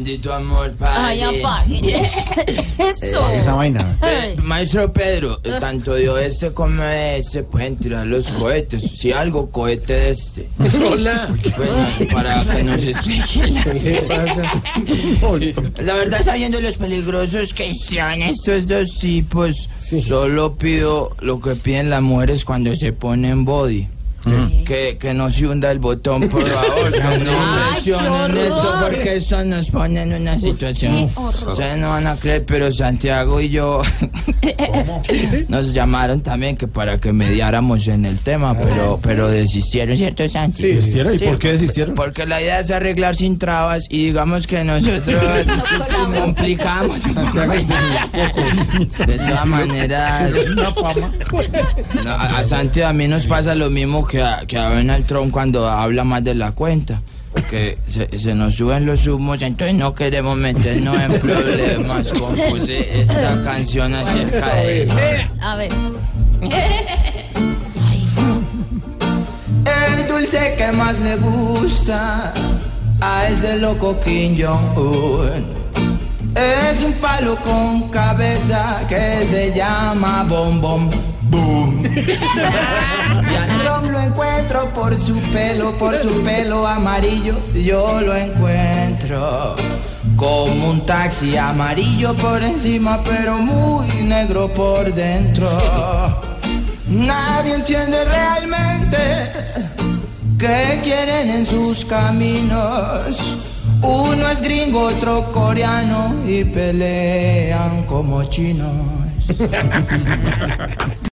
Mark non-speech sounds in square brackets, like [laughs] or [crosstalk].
Bendito amor, padre. Ay, apáguenle. [laughs] Eso. Esa vaina. Eh, Maestro Pedro, eh, tanto de oeste como de este pueden tirar los cohetes. Si algo, cohete de este. Hola. Bueno, para que nos [laughs] explique. ¿Qué pasa? La verdad, sabiendo los peligrosos que son estos dos tipos, solo pido lo que piden las mujeres cuando se ponen body. Que, que no se hunda el botón, por favor, que no [laughs] presionen horror. porque eso nos pone en una situación. Ustedes no van a creer, pero Santiago y yo [laughs] nos llamaron también que para que mediáramos en el tema, pero, pero desistieron, ¿cierto, Santi? Sí, ¿Desistieron? ¿Y por qué desistieron? Porque la idea es arreglar sin trabas y digamos que nosotros [laughs] complicamos. Santiago De todas maneras, no, a, a Santi a mí nos pasa lo mismo que a, que a Donald Trump cuando habla más de la cuenta. Que se, se nos suben los humos, entonces no queremos meternos en [laughs] problemas. Compuse esta canción acerca de él. A ver. El dulce que más le gusta a ese loco Kim Jong-un es un palo con cabeza que se llama Bom Bom Boom. Por su pelo, por su pelo amarillo. Yo lo encuentro como un taxi amarillo por encima, pero muy negro por dentro. Nadie entiende realmente qué quieren en sus caminos. Uno es gringo, otro coreano y pelean como chinos. [laughs]